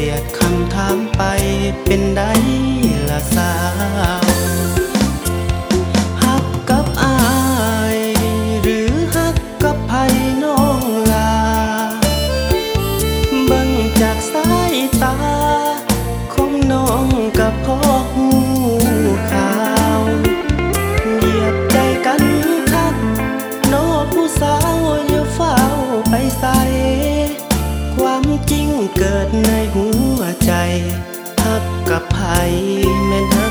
สียดคำถามไปเป็นใด้ละสาวฮักกับอายหรือฮักกับไผน้องลาบังจากสายตา ของน้องกับพ่อ พักกับไผแม่น